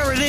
it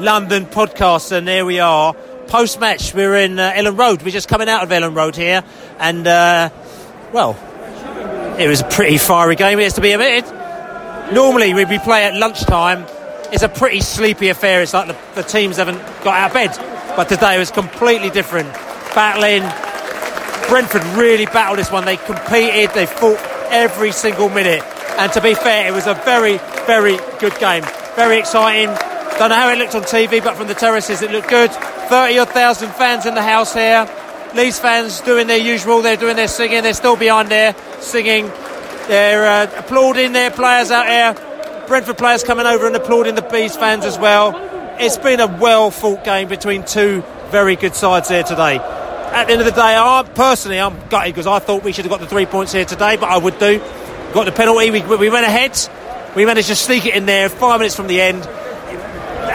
London podcast, and here we are. Post match, we're in uh, Elland Road. We're just coming out of Elland Road here, and uh, well, it was a pretty fiery game. It has to be admitted. Normally, we we play at lunchtime. It's a pretty sleepy affair. It's like the, the teams haven't got out of bed, but today was completely different. Battling, Brentford really battled this one. They competed. They fought every single minute. And to be fair, it was a very, very good game. Very exciting. Don't know how it looked on TV, but from the terraces it looked good. 30 odd thousand fans in the house here. Leeds fans doing their usual. They're doing their singing. They're still behind there singing. They're uh, applauding their players out here. Brentford players coming over and applauding the Bees fans as well. It's been a well fought game between two very good sides here today. At the end of the day, I personally I'm gutted because I thought we should have got the three points here today, but I would do. Got the penalty. We, we went ahead. We managed to sneak it in there five minutes from the end.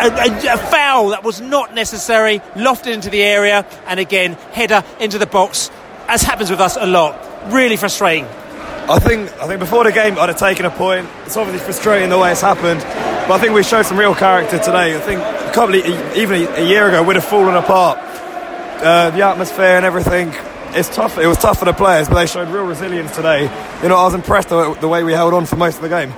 A, a, a, foul that was not necessary, lofted into the area, and again, header into the box, as happens with us a lot. Really frustrating. I think I think before the game I'd have taken a point. It's obviously frustrating the way it's happened, but I think we showed some real character today. I think a couple of, even a year ago we'd have fallen apart. Uh, the atmosphere and everything. It's tough. It was tough for the players, but they showed real resilience today. You know, I was impressed the, the way we held on for most of the game.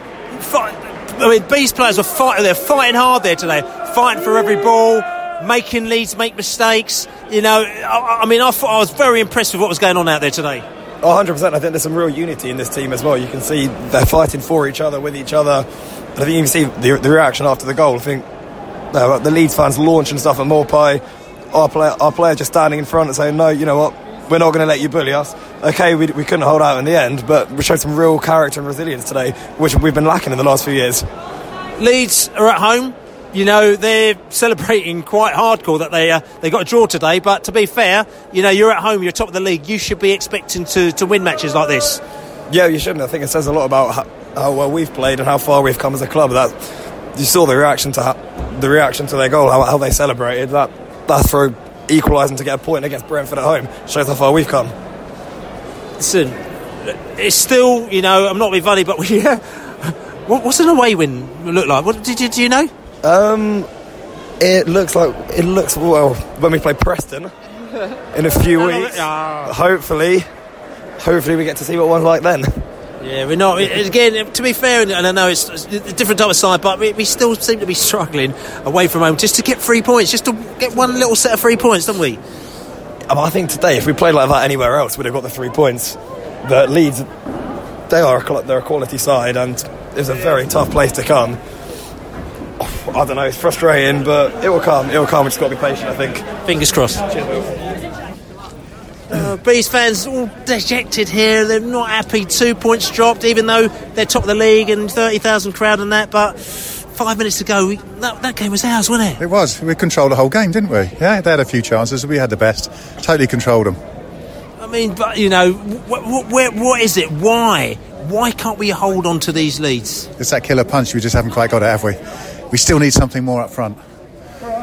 I mean, Bees players were fighting. They're fighting hard there today, fighting for every ball, making leads, make mistakes. You know, I, I mean, I, thought, I was very impressed with what was going on out there today. 100%. I think there's some real unity in this team as well. You can see they're fighting for each other, with each other. And I think you can see the, the reaction after the goal. I think uh, the Leeds fans launching stuff at Maupay. Our player, our player just standing in front and saying, no, you know what, we're not going to let you bully us. Okay, we, we couldn't hold out in the end, but we showed some real character and resilience today, which we've been lacking in the last few years. Leeds are at home. You know they're celebrating quite hardcore that they uh, they got a draw today. But to be fair, you know you're at home, you're top of the league. You should be expecting to, to win matches like this. Yeah, you shouldn't. I think it says a lot about how, how well we've played and how far we've come as a club. That you saw the reaction to ha- the reaction to their goal, how, how they celebrated. That that's for equalising to get a point against Brentford at home shows how far we've come. Listen, it's still you know I'm not being funny, but we. what's an away win look like? What did you, do you know? Um, it looks like it looks well when we play Preston in a few weeks. Hopefully, hopefully we get to see what one's like then. Yeah, we're not. Again, to be fair, and I know it's a different type of side, but we, we still seem to be struggling away from home just to get three points, just to get one little set of three points, don't we? I think today, if we played like that anywhere else, we'd have got the three points. The Leeds, they are a, they're a quality side, and it's a very tough place to come. I don't know, it's frustrating, but it will come. It will come. We've just got to be patient, I think. Fingers crossed. Uh, Bees fans all dejected here. They're not happy. Two points dropped, even though they're top of the league and 30,000 crowd and that. But five minutes to go, we, that, that, game was ours, wasn't it? It was. We controlled the whole game, didn't we? Yeah, they had a few chances. We had the best. Totally controlled them. I mean, but you know, wh- wh- what is it? Why? Why can't we hold on to these leads? It's that killer punch. We just haven't quite got it, have we? We still need something more up front.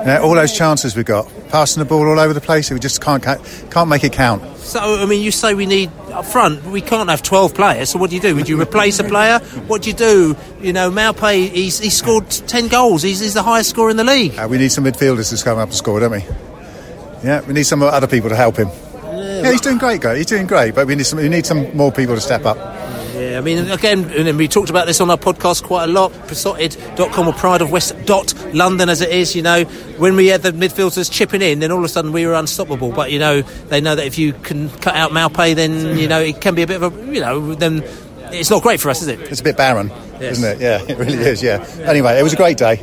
Yeah, all those chances we got, passing the ball all over the place, we just can't can't make it count. So, I mean, you say we need up front, but we can't have 12 players, so what do you do? Would you replace a player? What do you do? You know, Maupay, he's, he's scored 10 goals, he's, he's the highest scorer in the league. Uh, we need some midfielders to come up and score, don't we? Yeah, we need some other people to help him. Yeah, he's doing great, guy. He's doing great, but we need some. We need some more people to step up. Yeah, I mean, again, and we talked about this on our podcast quite a lot. Beesotted.com or Pride of West dot London as it is, you know, when we had the midfielders chipping in, then all of a sudden we were unstoppable. But, you know, they know that if you can cut out Maupay, then, you know, it can be a bit of a, you know, then it's not great for us, is it? It's a bit barren, Yes. isn't it? Yeah, it really is. Yeah. Anyway, it was a great day.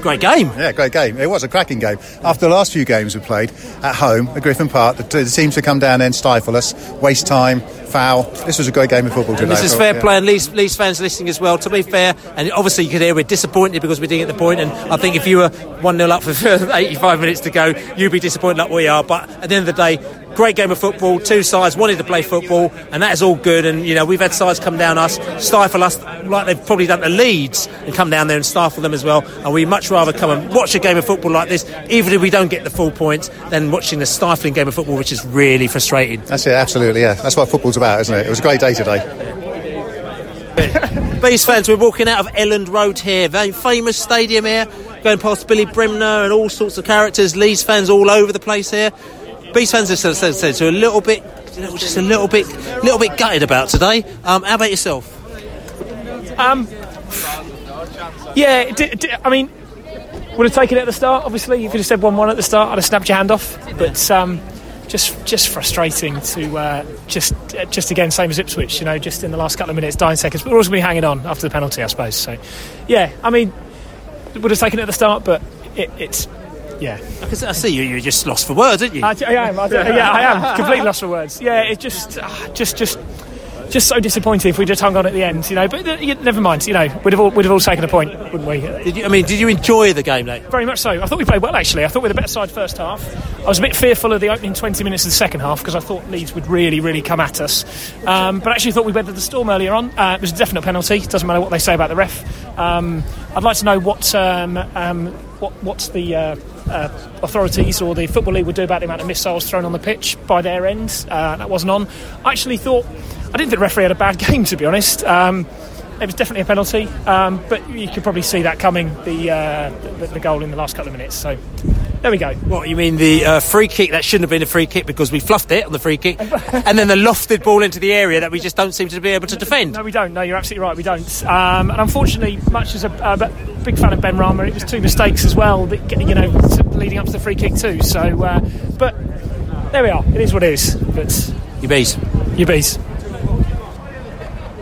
Great game. Yeah, great game. It was a cracking game. After the last few games we played at home at Griffin Park, the, the teams to come down there and stifle us, waste time, foul. This was a great game of football today. And this is fair yeah. play, and Leeds, Leeds fans listening as well. To be fair, and obviously you could hear we're disappointed because we didn't get the point. And I think if you were 1 0 up for 85 minutes to go, you'd be disappointed like we are. But at the end of the day, great game of football. Two sides wanted to play football, and that is all good. And, you know, we've had sides come down us, stifle us, like they've probably done to Leeds, and come down there and stifle them as well. And we much rather come and watch a game of football like this, even if we don't get the full points, than watching the stifling game of football, which is really frustrating. That's it, absolutely, yeah. That's what football's about, isn't it? It was a great day today. Bees fans, we're walking out of Elland Road here, very famous stadium here, going past Billy Bremner and all sorts of characters. Leeds fans all over the place here. Bees fans, as I said, so a little bit, just a little bit, little bit gutted about today. Um, how about yourself? Um, yeah, d- d- I mean, would have taken it at the start. Obviously, if you'd have said one-one at the start, I'd have snapped your hand off. But um, just, just frustrating to uh, just, uh, just again, same as Ipswich. You know, just in the last couple of minutes, dying seconds. But we're also going to be hanging on after the penalty, I suppose. So, yeah, I mean, would have taken it at the start, but it, it's. Yeah, I see- I see you. You're just lost for words, aren't you? I, I am. I, yeah, I am completely lost for words. Yeah, it's just, ah, just, just, just so disappointed if we'd just hung on at the end, you know. But uh, never mind. You know, we'd have all, we'd have all taken a point, wouldn't we? Did you, I mean, did you enjoy the game, though? Very much so. I thought we played well, actually. I thought we were the better side first half. I was a bit fearful of the opening 20 minutes of the second half because I thought Leeds would really, really come at us. Um, but actually, thought we weathered the storm earlier on. Uh, it was a definite penalty. It Doesn't matter what they say about the ref. Um, I'd like to know what um, um, what what's the uh, uh, authorities or the football league would do about the amount of missiles thrown on the pitch by their end. Uh, that wasn't on. I actually thought I didn't think the referee had a bad game, to be honest. Um, it was definitely a penalty, um, but you could probably see that coming. The, uh, the the goal in the last couple of minutes. So there we go. What you mean the uh, free kick that shouldn't have been a free kick because we fluffed it on the free kick, and then the lofted ball into the area that we just don't seem to be able to defend. No, we don't. No, you're absolutely right. We don't. Um, and unfortunately, much as a uh, big fan of Benrahma, it was two mistakes as well. That, you know, leading up to the free kick too. So, uh, but there we are. It is what it is. But You bees. you bees.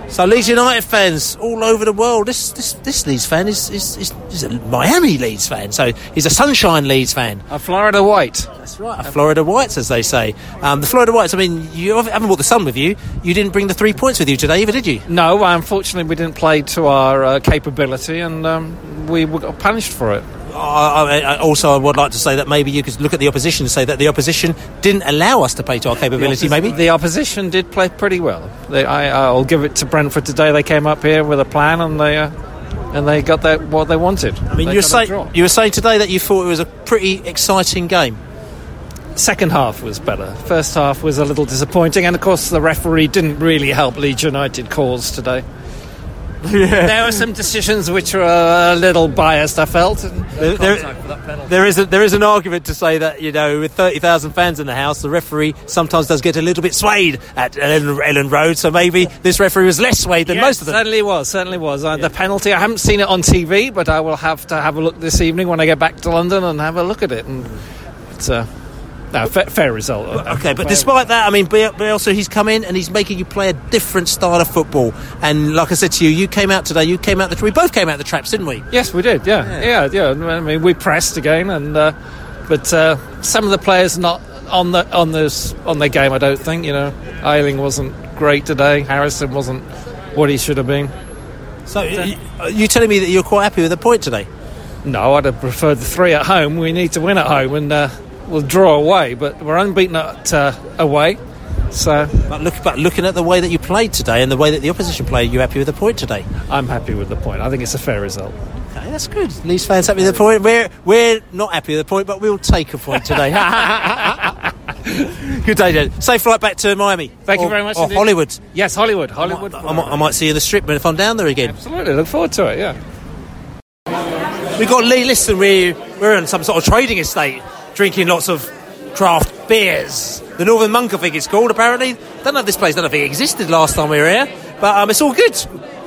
So Leeds United fans all over the world. This this, this Leeds fan is, is, is, is a Miami Leeds fan. So he's a Sunshine Leeds fan. A Florida White. That's right. A Florida Whites, as they say. Um, the Florida Whites. I mean, you haven't brought the sun with you. You didn't bring the three points with you today, either, did you? No, unfortunately, we didn't play to our uh, capability, and um, we were got punished for it. I, I, also, I would like to say that maybe you could look at the opposition and say that the opposition didn't allow us to play to our capability. the, opposi- maybe. the opposition did play pretty well. They, I, I'll give it to Brentford today. They came up here with a plan, and they uh, and they got that what they wanted. I mean, you were saying you were saying today that you thought it was a pretty exciting game. Second half was better. First half was a little disappointing, and of course, the referee didn't really help Leeds United cause today. There were some decisions which were a little biased. I felt. There, there- there is a, there is an argument to say that you know with thirty thousand fans in the house, the referee sometimes does get a little bit swayed at Elland, Elland Road. So maybe this referee was less swayed than Yes, most of them. Certainly was, certainly was. Uh, The penalty, I haven't seen it on TV, but I will have to have a look this evening when I get back to London and have a look at it. And it's a no, fair, fair result. Okay, but despite that, I mean, Biel- Bielsa, he's come in and he's making you play a different style of football. And like I said to you, you came out today. You came out the we both came out the traps, didn't we? Yes, we did. Yeah, yeah, yeah. I mean, we pressed again, and uh, but uh, some of the players not on the on this on their game. I don't think. You know, Ayling wasn't great today. Harrison wasn't what he should have been. So you, you telling me that you're quite happy with the point today? No, I'd have preferred the three at home. We need to win at home, and uh, we'll draw away. But we're unbeaten at uh, away. So But look, but looking at the way that you played today and the way that the opposition played, you happy with the point today? I'm happy with the point. I think it's a fair result. Okay, that's good. Leeds fans happy with the point. We're we're not happy with the point, but we'll take a point today. good day, Jen. Safe flight back to Miami. Thank you very much Or indeed. Hollywood. Yes, Hollywood. Hollywood. I might, I might see you in the strip if I'm down there again. Absolutely. Look forward to it. Yeah. We've got Lee. Listen, we we're in some sort of trading estate, drinking lots of craft beers. The Northern Monk, I think it's called. Apparently, don't know if this place. Don't know if it existed last time we were here, but um, it's all good.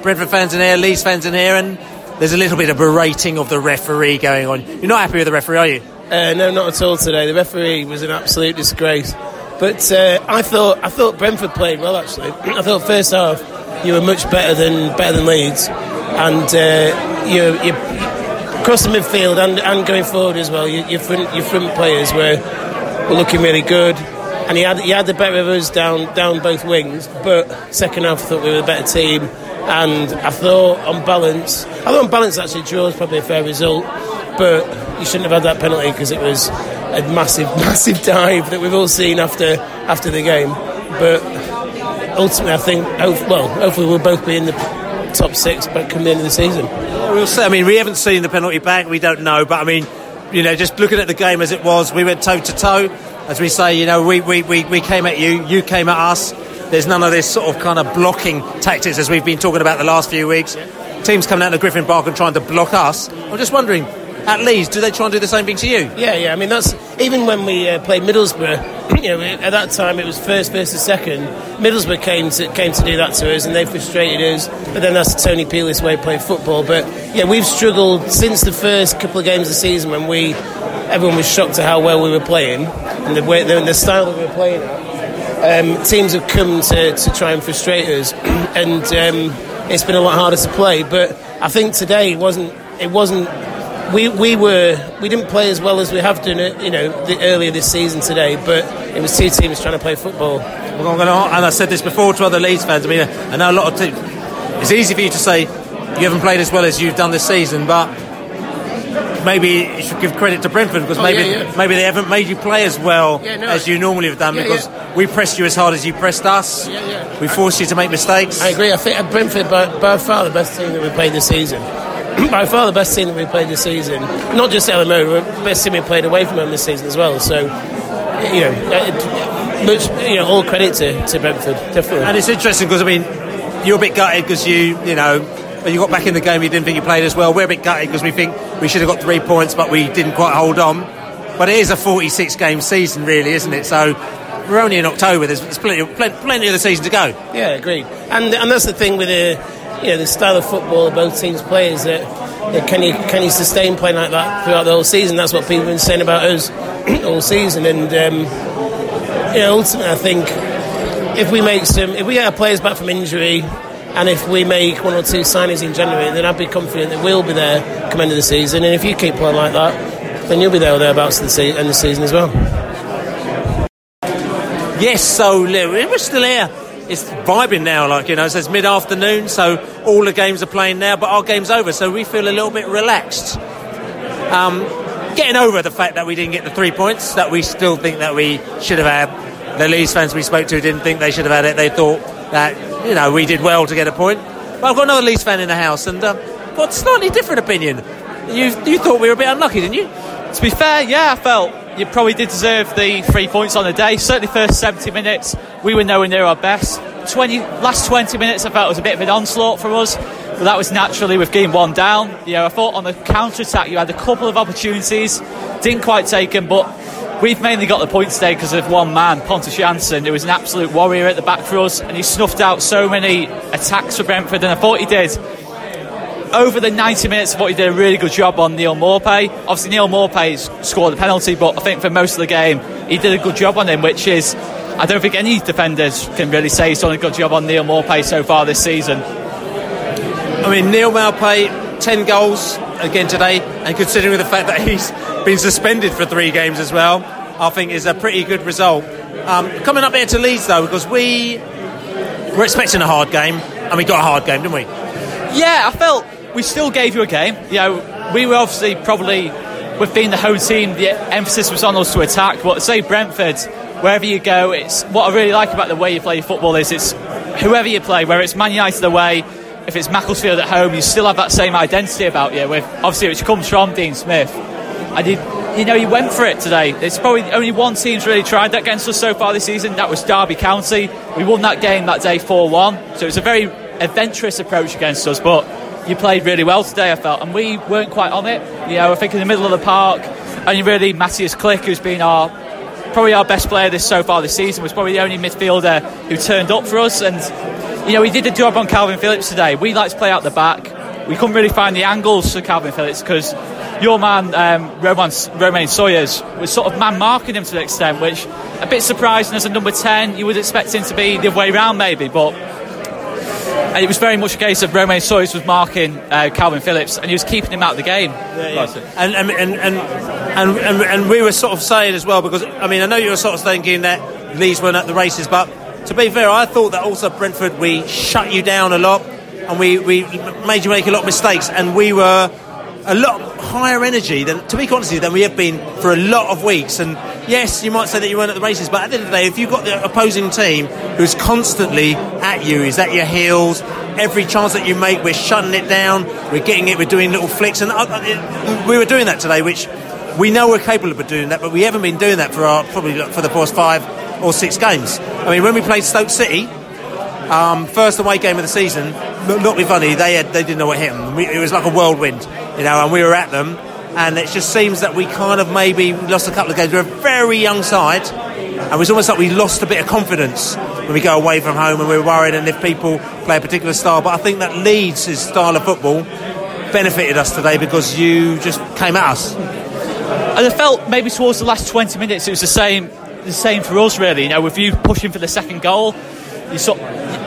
Brentford fans in here, Leeds fans in here, and there's a little bit of berating of the referee going on. You're not happy with the referee, are you? Uh, no, not at all today. The referee was an absolute disgrace. But uh, I thought I thought Brentford played well. Actually, I thought first half you were much better than better than Leeds, and uh, you, you across the midfield and, and going forward as well. Your, your front your front players were were looking really good, and he had he had the better of us down down both wings. But second half, I thought we were the better team, and I thought on balance, I thought on balance actually draw was probably a fair result, but you shouldn't have had that penalty because it was a massive massive dive that we've all seen after after the game. But ultimately, I think well, hopefully we'll both be in the top six but come the end of the season. Yeah, we'll see. I mean, we haven't seen the penalty back. We don't know, but I mean, you know, just looking at the game as it was, we went toe to toe. As we say, you know, we, we, we, we came at you, you came at us. There's none of this sort of kind of blocking tactics as we've been talking about the last few weeks. Teams coming out of the Griffin Park and trying to block us. I'm just wondering, at Leeds, do they try and do the same thing to you? Yeah, yeah. I mean, that's even when we uh, played Middlesbrough. You know, at that time it was first versus second. Middlesbrough came to came to do that to us, and they frustrated us. But then that's Tony Pulis' way of playing football. But yeah, we've struggled since the first couple of games of the season when we everyone was shocked at how well we were playing and the way the, the style that we were playing. Um, teams have come to, to try and frustrate us, and um, it's been a lot harder to play. But I think today it wasn't. It wasn't we, we were we didn't play as well as we have done uh, you know the, earlier this season today but it was two teams trying to play football Well, gonna, and I said this before to other Leeds fans. I mean, I know a lot of teams. It's easy for you to say you haven't played as well as you've done this season, but maybe you should give credit to Brentford because Oh, maybe yeah, yeah. maybe they haven't made you play as well Yeah, no, as you normally have done because we pressed you as hard as you pressed us. We forced you to make mistakes. I agree I think Brentford by, by far the best team that we've played this season by far the best team that we played this season not just LMO but the best team we played away from them this season as well so you know uh, much you know all credit to, to Brentford definitely And it's interesting because I mean, you're a bit gutted because you, you know, when you got back in the game, you didn't think you played as well. We're a bit gutted because we think we should have got three points, but we didn't quite hold on. But it is a 46 game season, really, isn't it? So we're only in October. There's, there's plenty, plenty, plenty of the season to go. Yeah, agreed. And and that's the thing with the you know the style of football that both teams play is that can you can you sustain playing like that throughout the whole season? That's what people have been saying about us all season. And um, you know, ultimately, I think if we make some, if we get our players back from injury. And if we make one or two signings in January, then I'd be confident that we'll be there come end of the season. And if you keep playing like that, then you'll be there or thereabouts at the se- end of the season as well. Yes, so we're still here. It's vibing now, like you know. So it's mid-afternoon, so all the games are playing now, but our game's over, so we feel a little bit relaxed. Um, getting over the fact that we didn't get the three points, that we still think that we should have had. The Leeds fans we spoke to didn't think they should have had it. They thought that you know we did well to get a point. But I've got another Leeds fan in the house, and um, got a slightly different opinion. You you thought we were a bit unlucky, didn't you? To be fair, yeah, I felt you probably did deserve the three points on the day. Certainly, first 70 minutes, we were nowhere near our best. 20 last 20 minutes, I felt was a bit of an onslaught for us, but that was naturally with game one down. You know, I thought on the counter attack you had a couple of opportunities, didn't quite take them, but we've mainly got the points today because of one man, Pontus Jansson, who was an absolute warrior at the back for us, and he snuffed out so many attacks for Brentford, and I thought he did over the 90 minutes, I thought he did a really good job on Neal Maupay. Obviously, Neal Maupay's scored the penalty, but I think for most of the game, he did a good job on him, which is, I don't think any defenders can really say he's done a good job on Neal Maupay so far this season. I mean, Neal Maupay, 10 goals again today, and considering the fact that he's been suspended for three games as well, I think is a pretty good result. Um, coming up here to Leeds, though, because we were expecting a hard game, and we got a hard game, didn't we? Yeah, I felt we still gave you a game. You know, we were obviously probably, with being the home team, the emphasis was on us to attack. But say Brentford, wherever you go, it's what I really like about the way you play football is it's whoever you play, whether it's Man United away, if it's Macclesfield at home, you still have that same identity about you, with obviously which comes from Dean Smith. And he, you know, he went for it today. It's probably only one team's really tried that against us so far this season. That was Derby County. We won that game that day 4-1. So it was a very adventurous approach against us, but you played really well today, I felt, and we weren't quite on it. You know, I think in the middle of the park, only really Mateusz Klich, who's been our probably our best player this so far this season, was probably the only midfielder who turned up for us. And you know, he did a job on Calvin Phillips today. We like to play out the back. We couldn't really find the angles for Calvin Phillips because your man um, Roman, Romaine Sawyers was sort of man marking him to an extent, which a bit surprising as a number ten. You would expect him to be the other way around maybe, but and it was very much a case of Romaine Sawyers was marking uh, Calvin Phillips and he was keeping him out of the game. Yeah, yeah. And, and, and, and, and, and, and we were sort of saying as well, because, I mean, I know you were sort of thinking that Leeds weren't at the races, but to be fair, I thought that also Brentford, we shut you down a lot and we, we made you make a lot of mistakes and we were a lot higher energy than, to be honest than we have been for a lot of weeks. And yes, you might say that you weren't at the races, but at the end of the day, if you've got the opposing team who's constantly at you, is at your heels, every chance that you make, we're shutting it down, we're getting it, we're doing little flicks, and uh, uh, we were doing that today, which we know we're capable of doing that, but we haven't been doing that for our probably for the past five or six games. I mean, when we played Stoke City. Um, first away game of the season, not be funny, they had, they didn't know what hit them. We, it was like a whirlwind, you know, and we were at them, and it just seems that we kind of maybe lost a couple of games. We're a very young side, and it was almost like we lost a bit of confidence when we go away from home and we're worried and if people play a particular style. But I think that Leeds' style of football benefited us today because you just came at us. And I felt maybe towards the last 20 minutes it was the same the same for us really. You know, with you pushing for the second goal, you sort.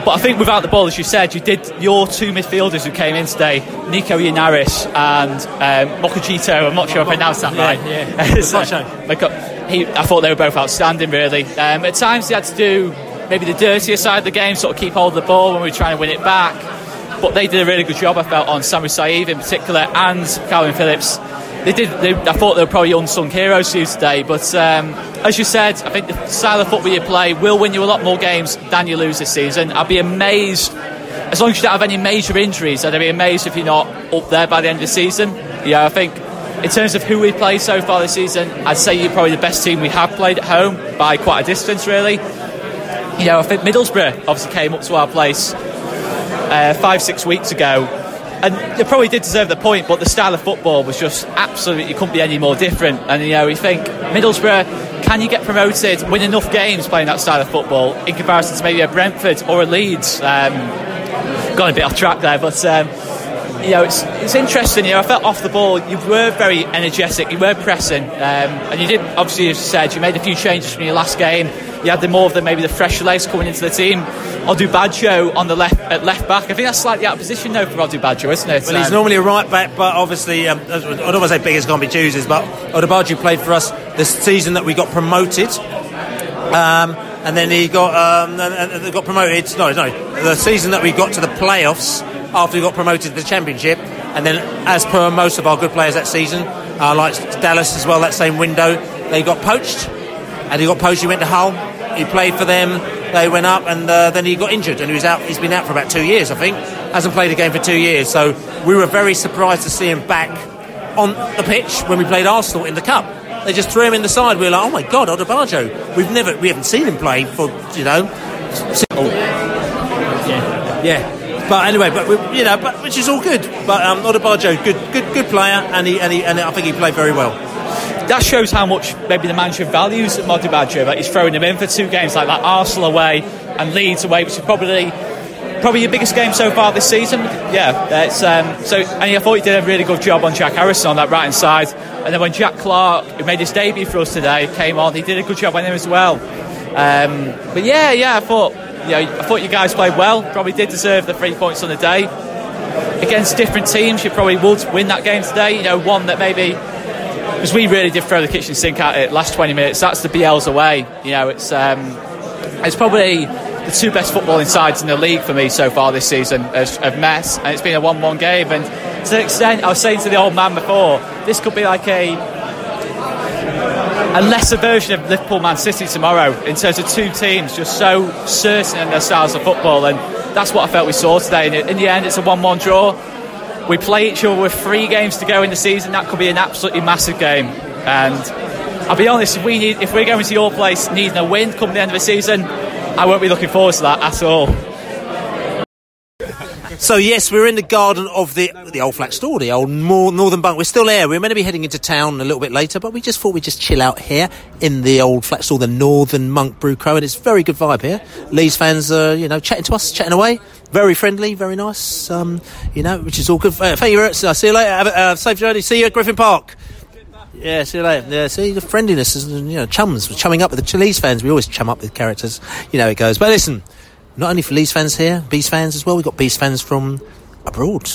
But I think without the ball, as you said, you did your two midfielders who came in today, Nico Yennaris and um, Mokotjo. I'm not sure if I pronounced that Yeah, right. yeah. So, he, I thought they were both outstanding, really. Um, at times, they had to do maybe the dirtier side of the game, sort of keep hold of the ball when we were trying to win it back. But they did a really good job, I felt, on Samu Saiz in particular and Calvin Phillips. They did. They, I thought they were probably unsung heroes to you today, but um, as you said, I think the style of football you play will win you a lot more games than you lose this season. I'd be amazed as long as you don't have any major injuries. I'd be amazed if you're not up there by the end of the season. Yeah, I think in terms of who we play so far this season, I'd say you're probably the best team we have played at home by quite a distance, really. You know, I think Middlesbrough obviously came up to our place uh, five, six weeks ago. And they probably did deserve the point, but the style of football was just absolutely, couldn't be any more different. And, you know, we think Middlesbrough, can you get promoted, win enough games playing that style of football in comparison to maybe a Brentford or a Leeds? Um, gone a bit off track there, but um, you know, it's, it's interesting. You know, I felt off the ball. You were very energetic. You were pressing, um, and you did obviously, as you said, you made a few changes from your last game. You had the more of the maybe the fresh legs coming into the team. Odubajo on the left at left back. I think that's slightly out of position now for Odubajo, isn't it? Well, he's Um, normally a right back, but obviously, um, I don't want to say biggest can't be choosers, but Odubajo played for us this season that we got promoted. Um, and then he got um, got promoted. No, no, the season that we got to the playoffs after we got promoted to the championship. And then, as per most of our good players that season, uh, like Dallas as well, that same window, they got poached. And he got poached. He went to Hull. He played for them. They went up, and uh, then he got injured, and he was out. He's been out for about two years, I think. Hasn't played a game for two years. So we were very surprised to see him back on the pitch when we played Arsenal in the cup. They just threw him in the side. We were like, oh my god, Odubajo. We've never, we haven't seen him play for, you know. Oh. Yeah, yeah. But anyway, but you know, but which is all good. But um, Odubajo, good, good, good player, and he, and he, and I think he played very well. that shows how much maybe the manager values Badger that he's throwing him in for two games like that Arsenal away and Leeds away, which is probably probably your biggest game so far this season. Yeah, that's um, so. And I thought he did a really good job on Jack Harrison on that right hand side. And then when Jack Clarke, who made his debut for us today, came on, he did a good job on him as well. Um, but yeah, yeah, I thought you know, I thought you guys played well. Probably did deserve the three points on the day. Against different teams, you probably would win that game today. You know, one that maybe because we really did throw the kitchen sink at it last 20 minutes. That's the BL's away. You know, it's um, it's probably the two best footballing sides in the league for me so far this season have met, and it's been a 1-1 game. And to an extent, I was saying to the old man before, this could be like a a lesser version of Liverpool Man City tomorrow in terms of two teams just so certain in their styles of football, and that's what I felt we saw today. And in the end, it's a 1 1 draw. We play each other with three games to go in the season. That could be an absolutely massive game. And I'll be honest, if, we need, if we're going to your place needing a win come the end of the season, I won't be looking forward to that at all. So yes, we're in the garden of the the old flat store, the old Northern Monk. We're still there. We're meant to be heading into town a little bit later, but we just thought we'd just chill out here in the old flat store, the Northern Monk Brew Co. And it's very good vibe here. Leeds fans are you know chatting to us, chatting away, very friendly, very nice. Um, you know, which is all good. Uh, thank you. Uh, see you later. Have a uh, safe journey. See you at Griffin Park. Yeah, see you later. Yeah, see the friendliness is you know chums. Chumming up with the Leeds fans. We always chum up with characters. You know it goes. But listen not only for Leeds fans here, Bees fans as well. We've got Bees fans from abroad.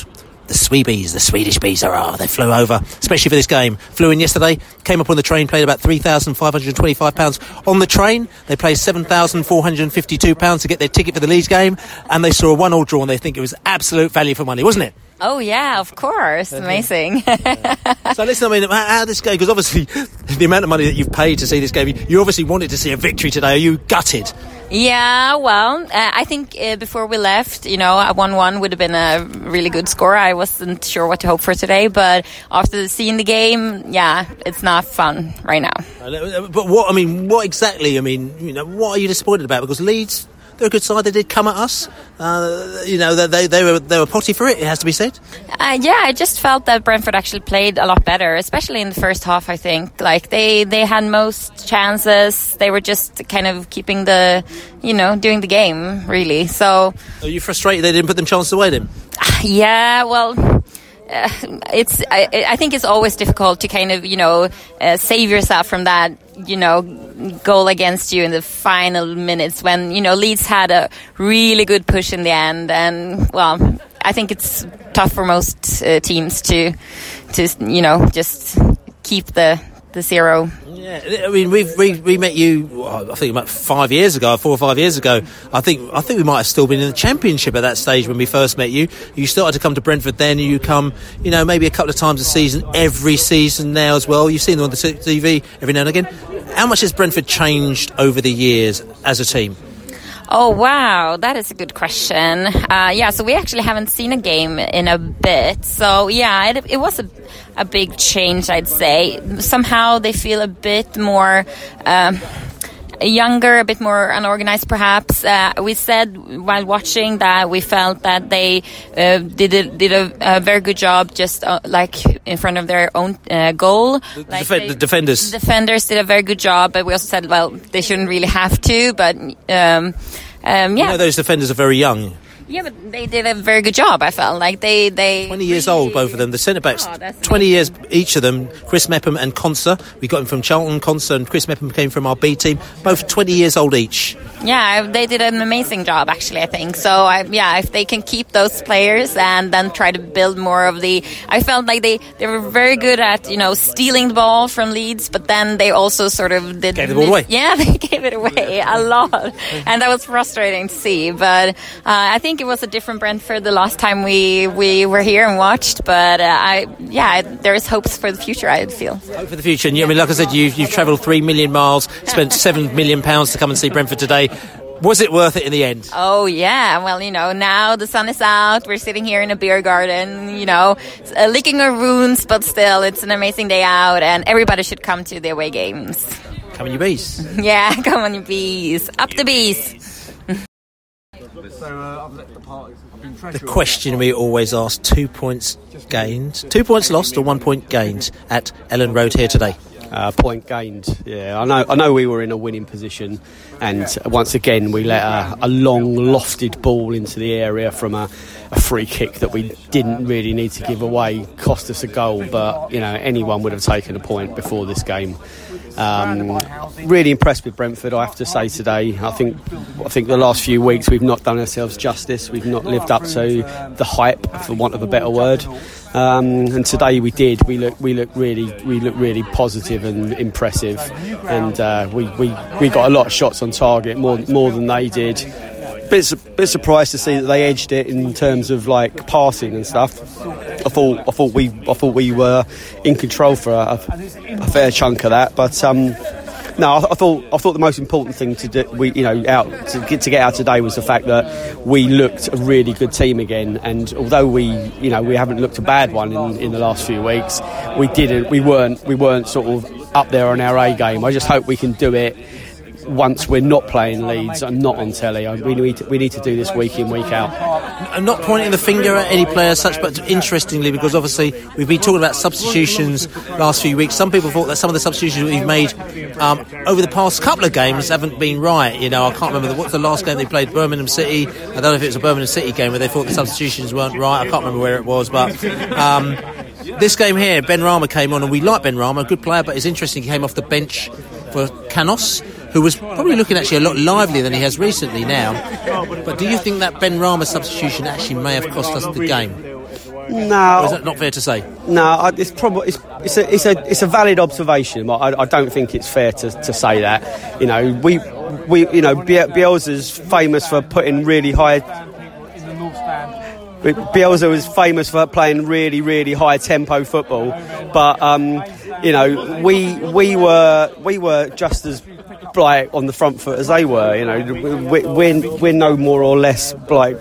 The Sweebies, the Swedish bees, are ah, they flew over, especially for this game. Flew in yesterday, came up on the train, played about £3,525 on the train. They played £7,452 to get their ticket for the Leeds game, and they saw a one all draw, and they think it was absolute value for money, wasn't it? Oh yeah, of course, amazing. so listen, I mean, how, how this game? Because obviously, the amount of money that you've paid to see this game, you obviously wanted to see a victory today. Are you gutted? Yeah, well, uh, I think uh, before we left, you know, a 1 1 would have been a really good score. I wasn't sure what to hope for today, but after seeing the game, yeah, it's not fun right now. But what, I mean, what exactly, I mean, you know, what are you disappointed about? Because Leeds they're a good side. They did come at us. Uh, you know, they, they were they were potty for it. It has to be said. Uh, yeah, I just felt that Brentford actually played a lot better, especially in the first half. I think like they they had most chances. They were just kind of keeping the, you know, doing the game really. So. Are you frustrated they didn't put them chances away then? Yeah, well uh, it's I, I, think it's always difficult to kind of you know uh, save yourself from that you know goal against you in the final minutes when you know Leeds had a really good push in the end. And well I think it's tough for most uh, teams to to you know just keep the the zero. Yeah, I mean, we we we met you. I think about five years ago, four or five years ago. I think I think we might have still been in the championship at that stage when we first met you. You started to come to Brentford then, you come, you know, maybe a couple of times a season, every season now as well. You've seen them on the TV every now and again. How much has Brentford changed over the years as a team? Oh wow, that is a good question. Uh, yeah, so we actually haven't seen a game in a bit. So yeah, it, it was a, a big change, I'd say. Somehow they feel a bit more. Um, younger, a bit more unorganized, perhaps. Uh, we said while watching that we felt that they uh, did a, did a, a, very good job, just uh, like in front of their own uh, goal. The, like def- they, the defenders. Defenders did a very good job, but we also said, well, they shouldn't really have to. But um, um, yeah, you know, those defenders are very young. Yeah, but they did a very good job. I felt like they they twenty years really... old, both of them. The centre backs, oh, twenty years each of them. Chris Mepham and Konsa. We got him from Charlton. Konsa and Chris Mepham came from our B team. Both twenty years old each. Yeah, they did an amazing job, actually. I think so. I, yeah, if they can keep those players and then try to build more of the, I felt like they they were very good at you know stealing the ball from Leeds, but then they also sort of did gave the ball away. Yeah, they gave it away a lot, and that was frustrating to see. But uh, I think it was a different Brentford the last time we, we were here and watched. But uh, I, yeah, there is hopes for the future. I feel hope for the future. And you, I mean, like I said, you've, you've travelled three million miles, spent seven million pounds to come and see Brentford today. Was it worth it in the end? Oh yeah. Well, you know, now the sun is out. We're sitting here in a beer garden. You know, uh, licking our wounds, but still, it's an amazing day out, and everybody should come to the away games. Come on, you bees. yeah, come on, you bees. Up the bees. The question we always ask: two points gained, two points lost, or one point gained at Elland Road here today. Uh, point gained. Yeah, I know. I know we were in a winning position, and once again we let a, a long, lofted ball into the area from a, a, free kick that we didn't really need to give away. Cost us a goal, but you know anyone would have taken a point before this game. Um, really impressed with Brentford, I have to say today. I think I think the last few weeks we've not done ourselves justice. We've not lived up to the hype, for want of a better word. Um, and today we did. We look we look really we look really positive and impressive, and uh, we, we we got a lot of shots on target, more more than they did. Bit bit surprised to see that they edged it in terms of like passing and stuff. I thought I thought we I thought we were in control for a, a fair chunk of that, but. Um, no, I, I, thought I thought the most important thing to do, we you know out to get to get out today was the fact that we looked a really good team again. And although we you know we haven't looked a bad one in, in the last few weeks, we didn't we weren't we weren't sort of up there on our A game. I just hope we can do it once we're not playing Leeds and not on telly. We need to, we need to do this week in, week out. I'm not pointing the finger at any player as such, but interestingly, because obviously we've been talking about substitutions last few weeks. Some people thought that some of the substitutions we've made um, over the past couple of games haven't been right. You know, I can't remember the, what's the last game they played, Birmingham City. I don't know if it was a Birmingham City game where they thought the substitutions weren't right. I can't remember where it was, but. Um, this game here, Benrahma came on, and we like Benrahma, a good player, but it's interesting. He came off the bench for Canos, who was probably looking actually a lot livelier than he has recently now. But do you think that Benrahma substitution actually may have cost us the game? No, or is that not fair to say? No, it's probably it's, it's, a it's a it's a valid observation. I, I don't think it's fair to, to say that. You know, we we you know Bielsa's famous for putting really high Bielsa was famous for playing really, really high tempo football, but um, you know we we were we were just as like on the front foot as they were. You know, we, we're we're no more or less like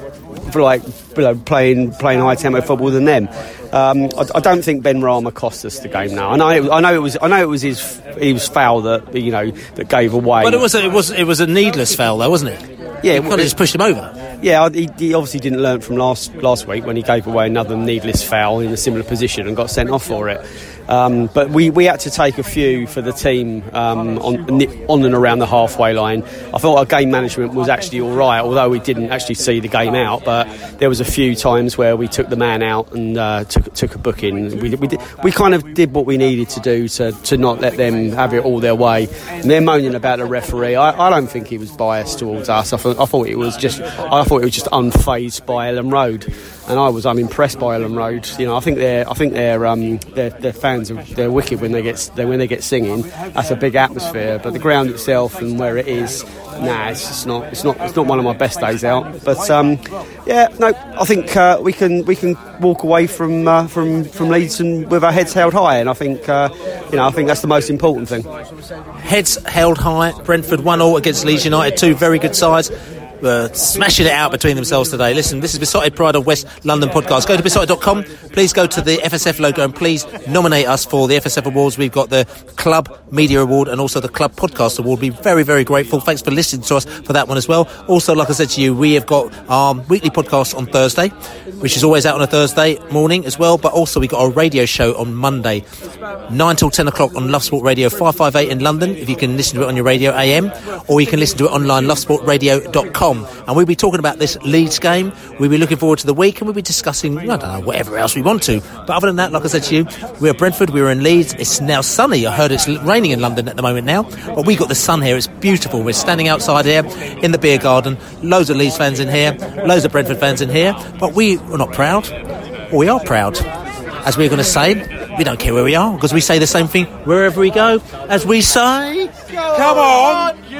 like you know, playing playing high tempo football than them. Um, I, I, don't think Benrahma cost us the game. Now And I know it, I know it was I know it was his he was foul that you know that gave away. But it was a, it was it was a needless foul though, wasn't it? Yeah, he kind of just pushed him over. Yeah, he, he, obviously didn't learn from last last week when he gave away another needless foul in a similar position and got sent off for it. Um, but we, we had to take a few for the team um, on, on and around the halfway line. I thought our game management was actually all right, although we didn't actually see the game out. But there was a few times where we took the man out and uh, took took a booking. We, we, did, we kind of did what we needed to do to, to not let them have it all their way. And they're moaning about the referee. I, I don't think he was biased towards us. I, thought, I thought it was just I thought it was just unfazed by Elland Road and I was unimpressed by Elland Road. You know, I think they're I think their um, their, their fans are they're wicked when they get they, when they get singing. That's a big atmosphere. But the ground itself and where it is, nah, it's just not it's not it's not one of my best days out. But um, yeah, no, I think uh, we can we can walk away from uh, from from Leeds and with our heads held high, and I think uh, you know I think that's the most important thing. Heads held high. Brentford one all against Leeds United, two very good sides uh, smashing it out between themselves today. Listen, this is Beesotted Pride of West London podcast. Go to beesotted.com. Please go to the FSF logo and please nominate us for the FSF Awards. We've got the Club Media Award and also the Club Podcast Award. We're very, very grateful. Thanks for listening to us for that one as well. Also, like I said to you, we have got our weekly podcast on Thursday, which is always out on a Thursday morning as well. But also, we've got our radio show on Monday, 9 till 10 o'clock on Love Sport Radio 558 in London, if you can listen to it on your radio AM, or you can listen to it online, lovesportradio.com. And we'll be talking about this Leeds game. We'll be looking forward to the week and we'll be discussing, I don't know, whatever else we want to. But other than that, like I said to you, we're at Brentford, we're in Leeds. It's now sunny. I heard it's raining in London at the moment now. But we got the sun here. It's beautiful. We're standing outside here in the beer garden. Loads of Leeds fans in here, loads of Brentford fans in here. But we are not proud. we are proud. As we're going to say, we don't care where we are because we say the same thing wherever we go. As we say, Come on, you